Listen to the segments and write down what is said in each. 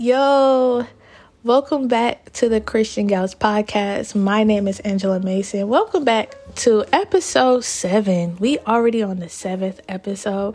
Yo, welcome back to the Christian Gals podcast. My name is Angela Mason. Welcome back to episode seven. We already on the seventh episode.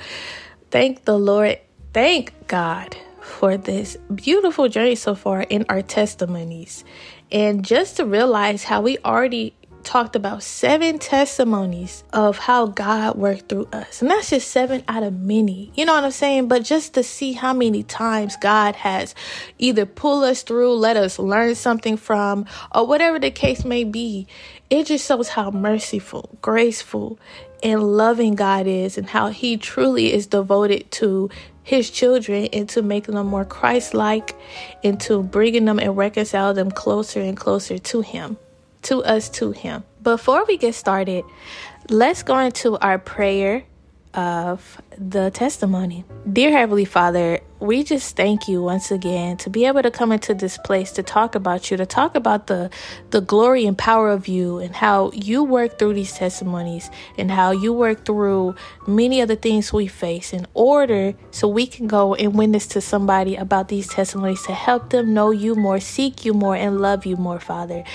Thank the Lord. Thank God for this beautiful journey so far in our testimonies. And just to realize how we already talked about seven testimonies of how God worked through us. And that's just seven out of many. You know what I'm saying? But just to see how many times God has either pulled us through, let us learn something from, or whatever the case may be, it just shows how merciful, graceful, and loving God is and how He truly is devoted to his children into making them more Christ like, into bringing them and reconcile them closer and closer to Him to us to Him. Before we get started, let's go into our prayer of the testimony. Dear Heavenly Father, we just thank you once again to be able to come into this place to talk about you, to talk about the the glory and power of you and how you work through these testimonies and how you work through many of the things we face in order so we can go and witness to somebody about these testimonies to help them know you more, seek you more, and love you more, Father.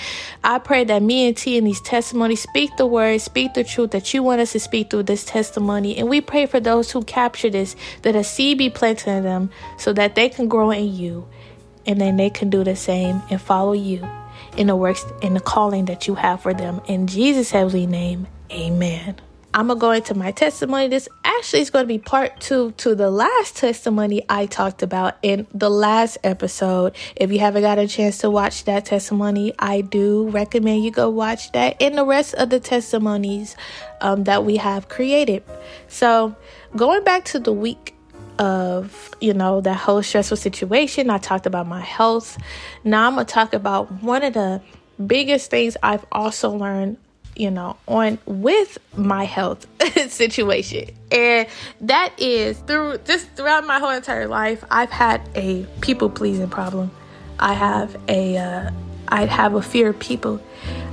I pray that me and Tee in these testimonies speak the word, speak the truth that you want us to speak through this testimony. And we pray for those who capture this, that a seed be planted in them so that they can grow in you and then they can do the same and follow you in the works in the calling that you have for them. In Jesus' heavenly name, amen. I'm gonna go into my testimony. This actually is going to be part two to the last testimony I talked about in the last episode. If you haven't got a chance to watch that testimony, I do recommend you go watch that and the rest of the testimonies um, that we have created. So, going back to the week of you know that whole stressful situation. I talked about my health. Now i'm gonna talk about one of the biggest things i've also learned you know on with my health situation. And that is through just throughout my whole entire life i've had a people pleasing problem. I have a uh, i have a fear of people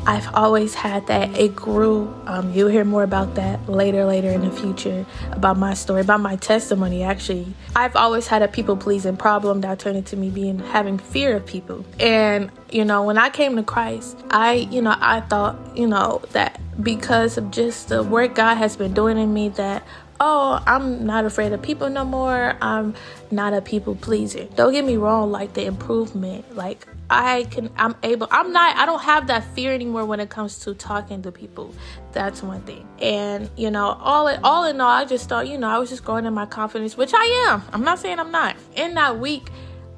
I've always had that. It grew. Um, you'll hear more about that later, later in the future about my story, about my testimony. Actually, I've always had a people pleasing problem that turned into me being having fear of people. And you know, when I came to Christ, I, you know, I thought, you know, that because of just the work God has been doing in me, that oh, I'm not afraid of people no more. I'm not a people pleaser. Don't get me wrong, like the improvement, like I can I'm able I'm not I don't have that fear anymore when it comes to talking to people. That's one thing. And you know, all in all in all, I just thought, you know, I was just growing in my confidence, which I am. I'm not saying I'm not. In that week,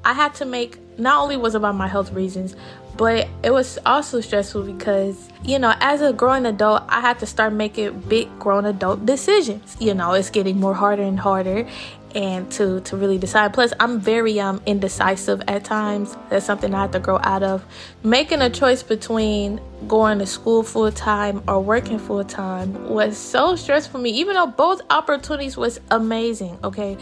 I had to make not only was about my health reasons, but it was also stressful because, you know, as a growing adult, I had to start making big grown adult decisions. You know, it's getting more harder and harder and to to really decide. Plus i'm very um indecisive at times. That's something i have to grow out of. Making a choice between going to school full time or working full time was so stressful for me even though both opportunities was amazing okay?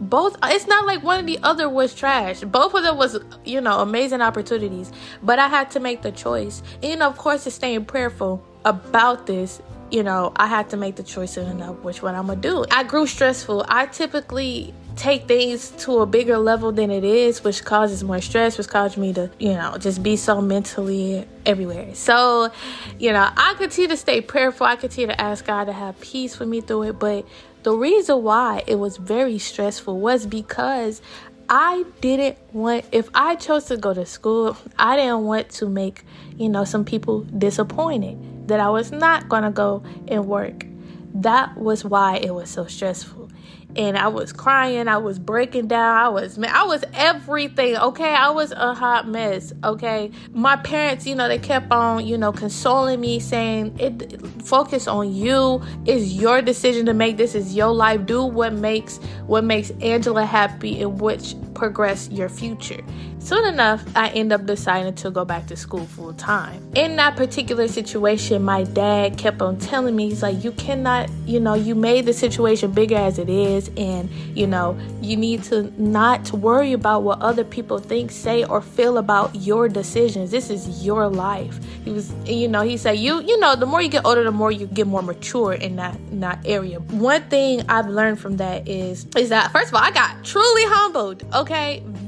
Both it's not like one of the other was trash. Both of them was you know amazing opportunities. But i had to make the choice. And you know of course to staying prayerful about this you know, I had to make the choice of which one I'm gonna do. I grew stressful. I typically take things to a bigger level than it is, which causes more stress, which causes me to, you know, just be so mentally everywhere. So, you know, I continue to stay prayerful. I continue to ask God to have peace with me through it. But the reason why it was very stressful was because I didn't want, if I chose to go to school, I didn't want to make, you know, some people disappointed that I was not going to go and work. That was why it was so stressful. And I was crying, I was breaking down, I was I was everything, okay? I was a hot mess, okay? My parents, you know, they kept on, you know, consoling me saying, "It focus on you. It's your decision to make. This is your life. Do what makes what makes Angela happy and which progress your future." Soon enough, I end up deciding to go back to school full time. In that particular situation, my dad kept on telling me, he's like, you cannot, you know, you made the situation bigger as it is, and, you know, you need to not worry about what other people think, say, or feel about your decisions. This is your life. He was, you know, he said, you, you know, the more you get older, the more you get more mature in that, in that area. One thing I've learned from that is, is that, first of all, I got truly humbled, okay?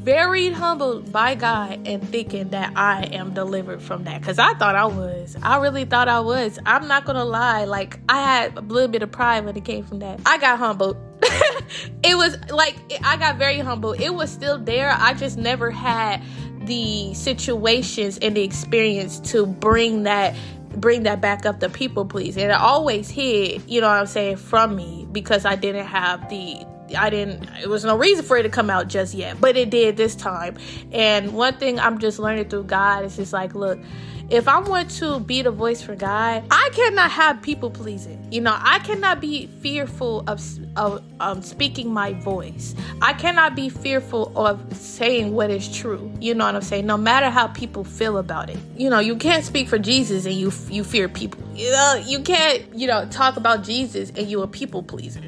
Very humbled by God and thinking that I am delivered from that. Cause I thought I was. I really thought I was. I'm not gonna lie. Like I had a little bit of pride when it came from that. I got humbled. it was like I got very humble. It was still there. I just never had the situations and the experience to bring that bring that back up the people please and it always hid you know what i'm saying from me because i didn't have the I didn't, it was no reason for it to come out just yet, but it did this time. And one thing I'm just learning through God is just like, look, if I want to be the voice for God, I cannot have people pleasing. You know, I cannot be fearful of, of um, speaking my voice. I cannot be fearful of saying what is true. You know what I'm saying? No matter how people feel about it. You know, you can't speak for Jesus and you you fear people. You know, you can't you know talk about Jesus and you a people pleaser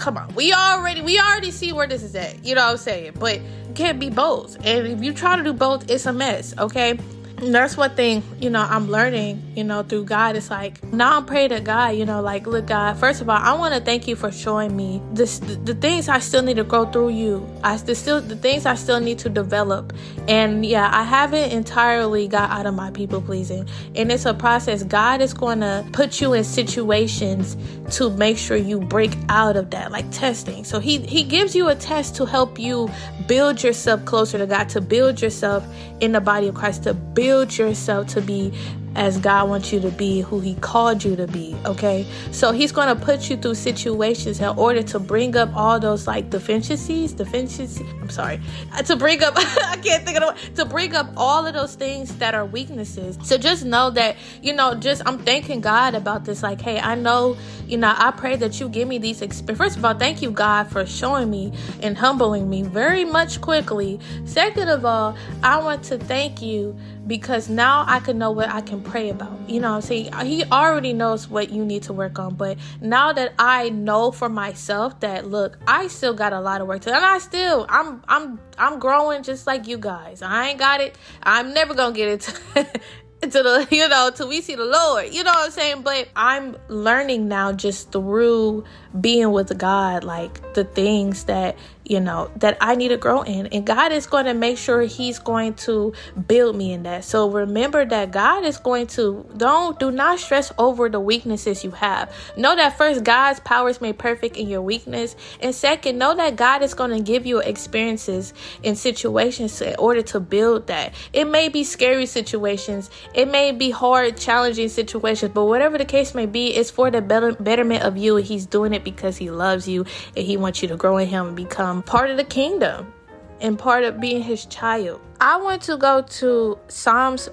come on. We already we already see where this is at. You know what I'm saying? But can't be both. And if you try to do both, it's a mess, okay? And that's one thing, you know, I'm learning, you know, through God. It's like now I'm praying to God, you know, like, look, God, first of all, I want to thank you for showing me this the, the, things I still need to grow through you. I the still the things I still need to develop. And yeah, I haven't entirely got out of my people pleasing. And it's a process. God is going to put you in situations to make sure you break out of that, like testing. So he he gives you a test to help you build yourself closer to God, to build yourself in the body of Christ, to build build yourself to be as God wants you to be, who He called you to be. Okay, so He's to put you through situations in order to bring up all those like deficiencies, deficiencies. I'm sorry, to bring up. I can't think of the to bring up all of those things that are weaknesses. So just know that you know, just I'm thanking God about this. Like, hey, I know, you know, I pray that you give me these. Exp- First of all, thank you, God, for showing me and humbling me very much quickly. Second of all, I want to thank you because now I can know what I can pray about. You know I'm saying? He already knows what you need to work on. But now that I know for myself that look, I still got a lot of work to and I still I'm I'm I'm growing just like you guys. I ain't got it. I'm never gonna get it to the you know till we see the lord you know what i'm saying but i'm learning now just through being with god like the things that you know, that I need to grow in. And God is going to make sure He's going to build me in that. So remember that God is going to, don't, do not stress over the weaknesses you have. Know that first, God's power is made perfect in your weakness. And second, know that God is going to give you experiences in situations in order to build that. It may be scary situations, it may be hard, challenging situations, but whatever the case may be, it's for the betterment of you. He's doing it because He loves you and He wants you to grow in Him and become part of the kingdom and part of being his child. I want to go to Psalms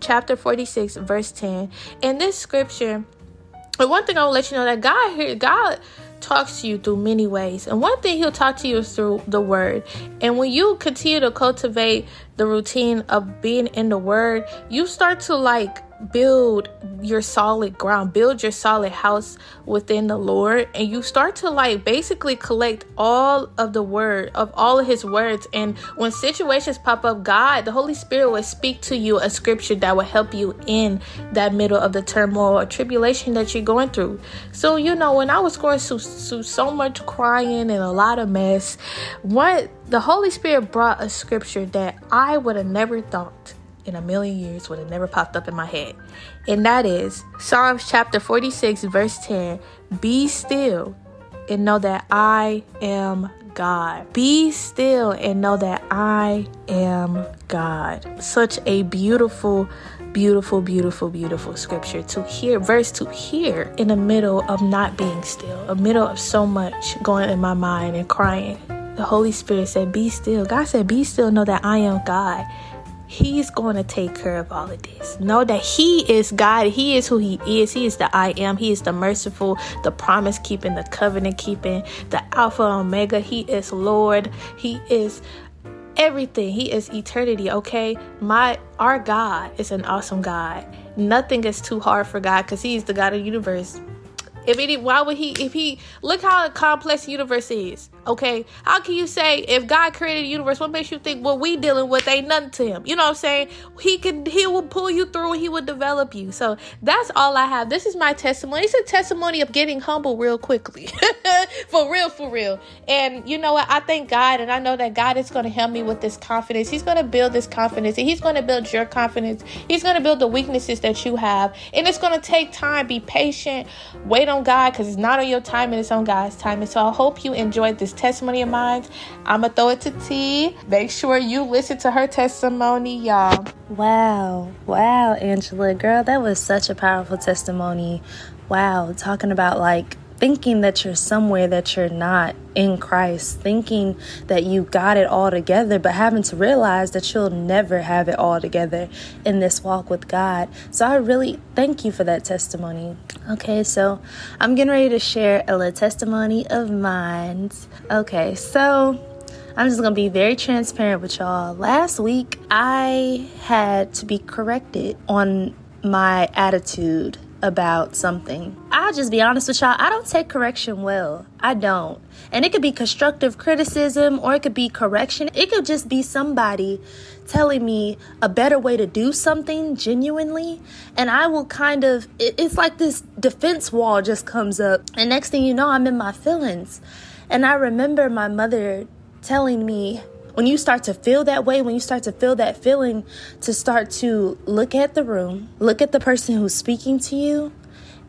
chapter 46, verse 10. In this scripture, and one thing I will let you know that God here, God talks to you through many ways. And one thing he'll talk to you is through the word. And when you continue to cultivate the routine of being in the word, you start to like build your solid ground, build your solid house within the Lord, and you start to like basically collect all of the word of all of His words. And when situations pop up, God, the Holy Spirit will speak to you a scripture that will help you in that middle of the turmoil or tribulation that you're going through. So, you know, when I was going through, through so much crying and a lot of mess, what the Holy Spirit brought a scripture that I would have never thought in a million years would have never popped up in my head. And that is Psalms chapter 46, verse 10 Be still and know that I am God. Be still and know that I am God. Such a beautiful, beautiful, beautiful, beautiful scripture to hear, verse to hear in the middle of not being still, a middle of so much going in my mind and crying. The Holy Spirit said, Be still. God said, Be still, know that I am God. He's going to take care of all of this. Know that He is God. He is who He is. He is the I am. He is the merciful, the promise keeping, the covenant keeping, the Alpha Omega. He is Lord. He is everything. He is eternity. Okay, my our God is an awesome God. Nothing is too hard for God because He's the God of the universe. If it, why would he? If he look how complex the universe is. Okay, how can you say if God created the universe, what makes you think what we dealing with ain't nothing to him? You know what I'm saying? He can, he will pull you through. He will develop you. So that's all I have. This is my testimony. It's a testimony of getting humble real quickly, for real, for real. And you know what? I thank God, and I know that God is going to help me with this confidence. He's going to build this confidence, and He's going to build your confidence. He's going to build the weaknesses that you have, and it's going to take time. Be patient. Wait on God because it's not on your time and it's on God's time. And so I hope you enjoyed this testimony of mine. I'm going to throw it to Tee. Make sure you listen to her testimony, y'all. Wow. Wow, Angela. Girl, that was such a powerful testimony. Wow. Talking about like thinking that you're somewhere that you're not in Christ, thinking that you got it all together, but having to realize that you'll never have it all together in this walk with God. So I really thank you for that testimony. Okay, so I'm getting ready to share a little testimony of mine. Okay, so I'm just gonna be very transparent with y'all. Last week, I had to be corrected on my attitude about something. I'll just be honest with y'all, I don't take correction well. I don't. And it could be constructive criticism or it could be correction. It could just be somebody telling me a better way to do something genuinely. And I will kind of, it's like this defense wall just comes up. And next thing you know, I'm in my feelings. And I remember my mother telling me when you start to feel that way, when you start to feel that feeling, to start to look at the room, look at the person who's speaking to you,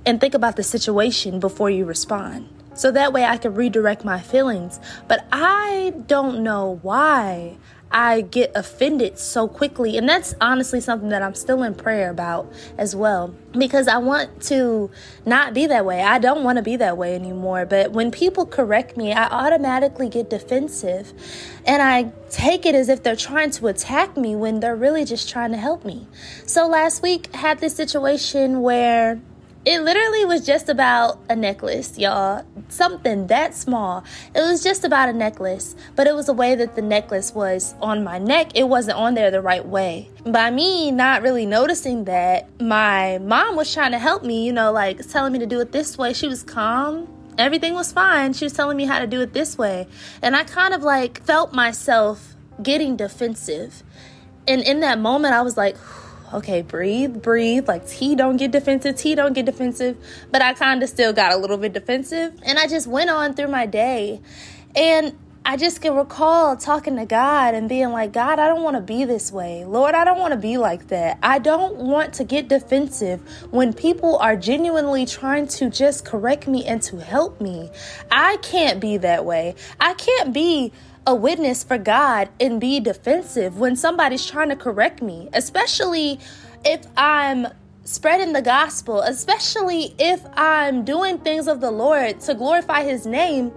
and think about the situation before you respond. So that way I can redirect my feelings. But I don't know why I get offended so quickly. And that's honestly something that I'm still in prayer about as well. Because I want to not be that way. I don't want to be that way anymore. But when people correct me, I automatically get defensive. And I take it as if they're trying to attack me when they're really just trying to help me. So last week, had this situation where it literally was just about a necklace, y'all. Something that small. It was just about a necklace, but it was a way that the necklace was on my neck. It wasn't on there the right way. By me not really noticing that, my mom was trying to help me, you know, like telling me to do it this way. She was calm. Everything was fine. She was telling me how to do it this way. And I kind of like felt myself getting defensive. And in that moment, I was like, okay, breathe, breathe. Like Tee don't get defensive, Tee don't get defensive. But I kind of still got a little bit defensive. And I just went on through my day. And I just can recall talking to God and being like, God, I don't want to be this way. Lord, I don't want to be like that. I don't want to get defensive when people are genuinely trying to just correct me and to help me. I can't be that way. I can't be a witness for God and be defensive when somebody's trying to correct me, especially if I'm spreading the gospel, especially if I'm doing things of the Lord to glorify His name.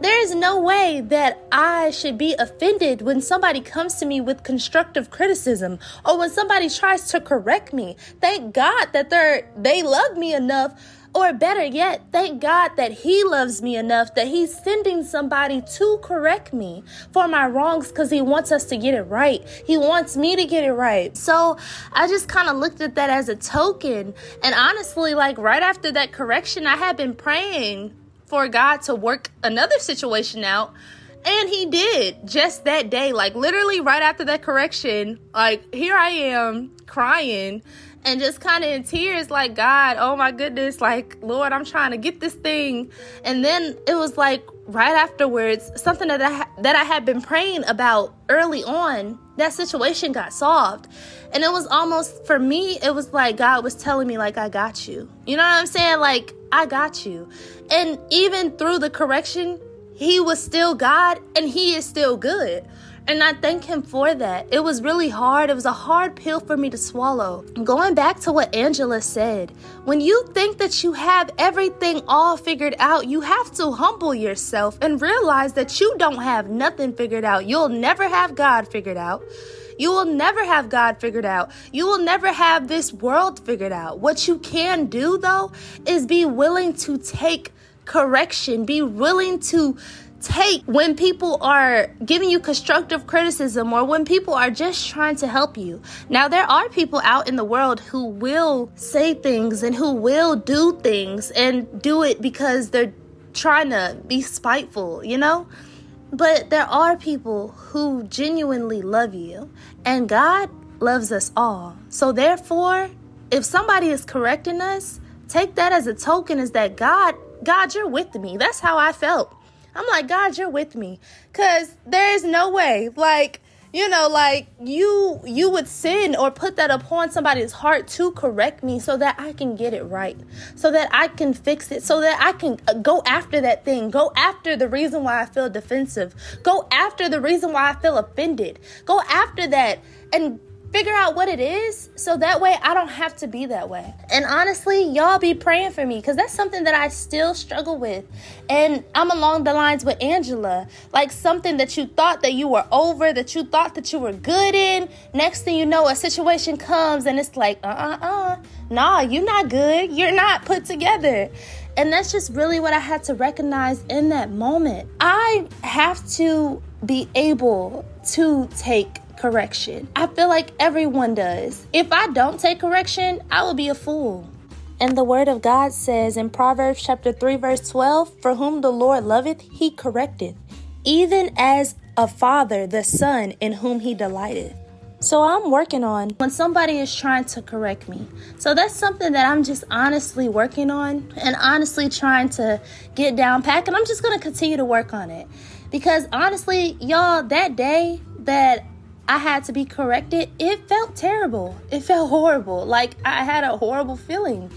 There is no way that I should be offended when somebody comes to me with constructive criticism or when somebody tries to correct me. Thank God that they're they love me enough or better yet, thank God that He loves me enough that He's sending somebody to correct me for my wrongs because He wants us to get it right. He wants me to get it right. So I just kind of looked at that as a token. And honestly, like right after that correction, I had been praying for God to work another situation out. And he did just that day, like literally right after that correction. Like, here I am crying and just kind of in tears, like, God, oh my goodness, like, Lord, I'm trying to get this thing. And then it was like right afterwards, something that I, that I had been praying about early on, that situation got solved. And it was almost, for me, it was like God was telling me, like, I got you. You know what I'm saying? Like, I got you. And even through the correction, He was still God and He is still good. And I thank him for that. It was really hard. It was a hard pill for me to swallow. Going back to what Angela said, when you think that you have everything all figured out, you have to humble yourself and realize that you don't have nothing figured out. You'll never have God figured out. You will never have God figured out. You will never have this world figured out. What you can do, though, is be willing to take correction, be willing to take when people are giving you constructive criticism or when people are just trying to help you. Now, there are people out in the world who will say things and who will do things and do it because they're trying to be spiteful, you know? But there are people who genuinely love you, and God loves us all. So, therefore, if somebody is correcting us, take that as a token is that God, God, you're with me. That's how I felt. I'm like, God, you're with me. Cause there is no way, like, you know, like you you would sin or put that upon somebody's heart to correct me so that I can get it right. So that I can fix it. So that I can uh, go after that thing. Go after the reason why I feel defensive. Go after the reason why I feel offended. Go after that and figure out what it is so that way I don't have to be that way. And honestly, y'all be praying for me because that's something that I still struggle with. And I'm along the lines with Angela. Like something that you thought that you were over, that you thought that you were good in. Next thing you know, a situation comes and it's like, uh uh uh, nah, you're not good. You're not put together. And that's just really what I had to recognize in that moment. I have to be able to take correction. I feel like everyone does. If I don't take correction, I will be a fool. And the word of God says in Proverbs chapter 3 verse 12, for whom the Lord loveth, he correcteth, even as a father the son in whom he delighteth. So I'm working on when somebody is trying to correct me. So that's something that I'm just honestly working on and honestly trying to get down pack and I'm just going to continue to work on it. Because honestly, y'all, that day that I had to be corrected, it felt terrible. It felt horrible. Like I had a horrible feeling.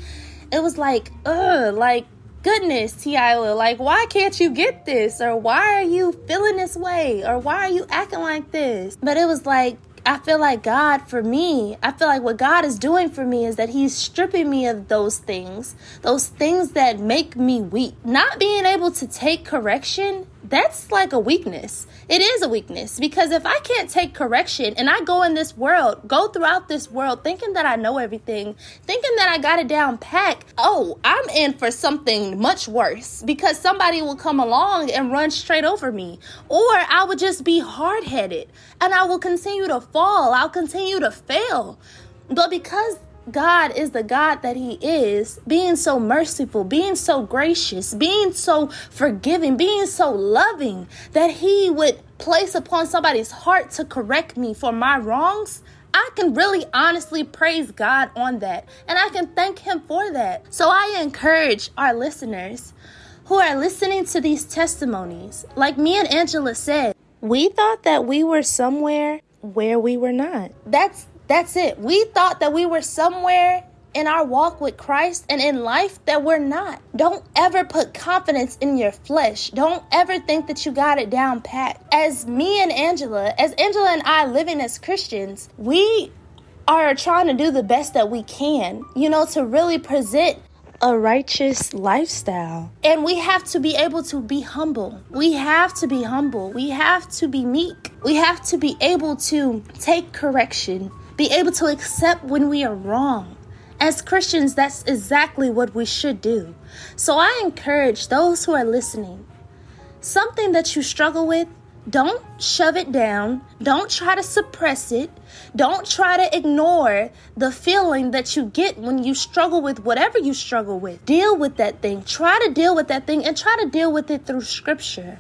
It was like, ugh, like goodness, Tila, like why can't you get this? Or why are you feeling this way? Or why are you acting like this? But it was like I feel like God, for me, I feel like what God is doing for me is that He's stripping me of those things, those things that make me weak. Not being able to take correction that's like a weakness. It is a weakness because if I can't take correction and I go in this world, go throughout this world thinking that I know everything, thinking that I got it down pack, oh, I'm in for something much worse because somebody will come along and run straight over me. Or I would just be hard headed and I will continue to fall, I'll continue to fail. But because God is the God that He is, being so merciful, being so gracious, being so forgiving, being so loving, that He would place upon somebody's heart to correct me for my wrongs. I can really honestly praise God on that, and I can thank Him for that. So I encourage our listeners who are listening to these testimonies, like me and Angela said, we thought that we were somewhere where we were not. That's that's it. We thought that we were somewhere in our walk with Christ and in life that we're not. Don't ever put confidence in your flesh. Don't ever think that you got it down pat. As me and Angela, as Angela and I living as Christians, we are trying to do the best that we can, you know, to really present a righteous lifestyle. And we have to be able to be humble. We have to be humble. We have to be meek. We have to be able to take correction be able to accept when we are wrong. As Christians, that's exactly what we should do. So I encourage those who are listening something that you struggle with, don't shove it down. Don't try to suppress it. Don't try to ignore the feeling that you get when you struggle with whatever you struggle with. Deal with that thing. Try to deal with that thing and try to deal with it through scripture.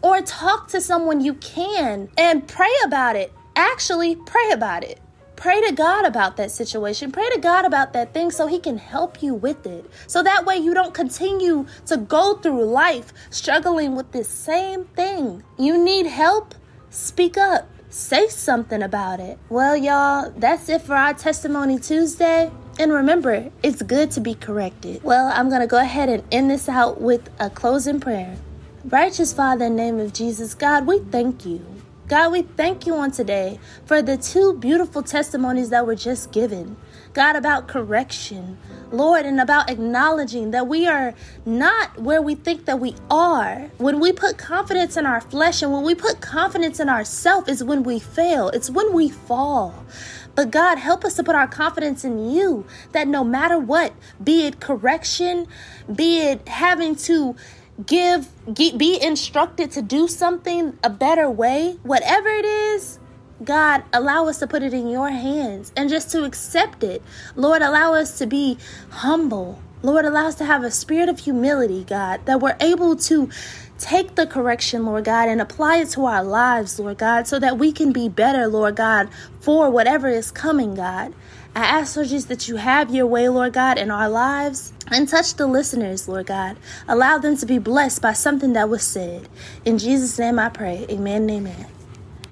Or talk to someone you can and pray about it. Actually, pray about it. Pray to God about that situation. Pray to God about that thing so He can help you with it. So that way you don't continue to go through life struggling with this same thing. You need help? Speak up. Say something about it. Well, y'all, that's it for our Testimony Tuesday. And remember, it's good to be corrected. Well, I'm going to go ahead and end this out with a closing prayer. Righteous Father, in the name of Jesus, God, we thank you. God, we thank you on today for the two beautiful testimonies that were just given. God, about correction, Lord, and about acknowledging that we are not where we think that we are. When we put confidence in our flesh and when we put confidence in ourselves, is when we fail, it's when we fall. But God, help us to put our confidence in you that no matter what, be it correction, be it having to give, be instructed to do something a better way, whatever it is, God, allow us to put it in your hands and just to accept it. Lord, allow us to be humble. Lord, allow us to have a spirit of humility, God, that we're able to take the correction, Lord God, and apply it to our lives, Lord God, so that we can be better, Lord God, for whatever is coming, God. I ask, Lord Jesus, that you have your way, Lord God, in our lives and touch the listeners, Lord God. Allow them to be blessed by something that was said. In Jesus' name I pray. Amen amen.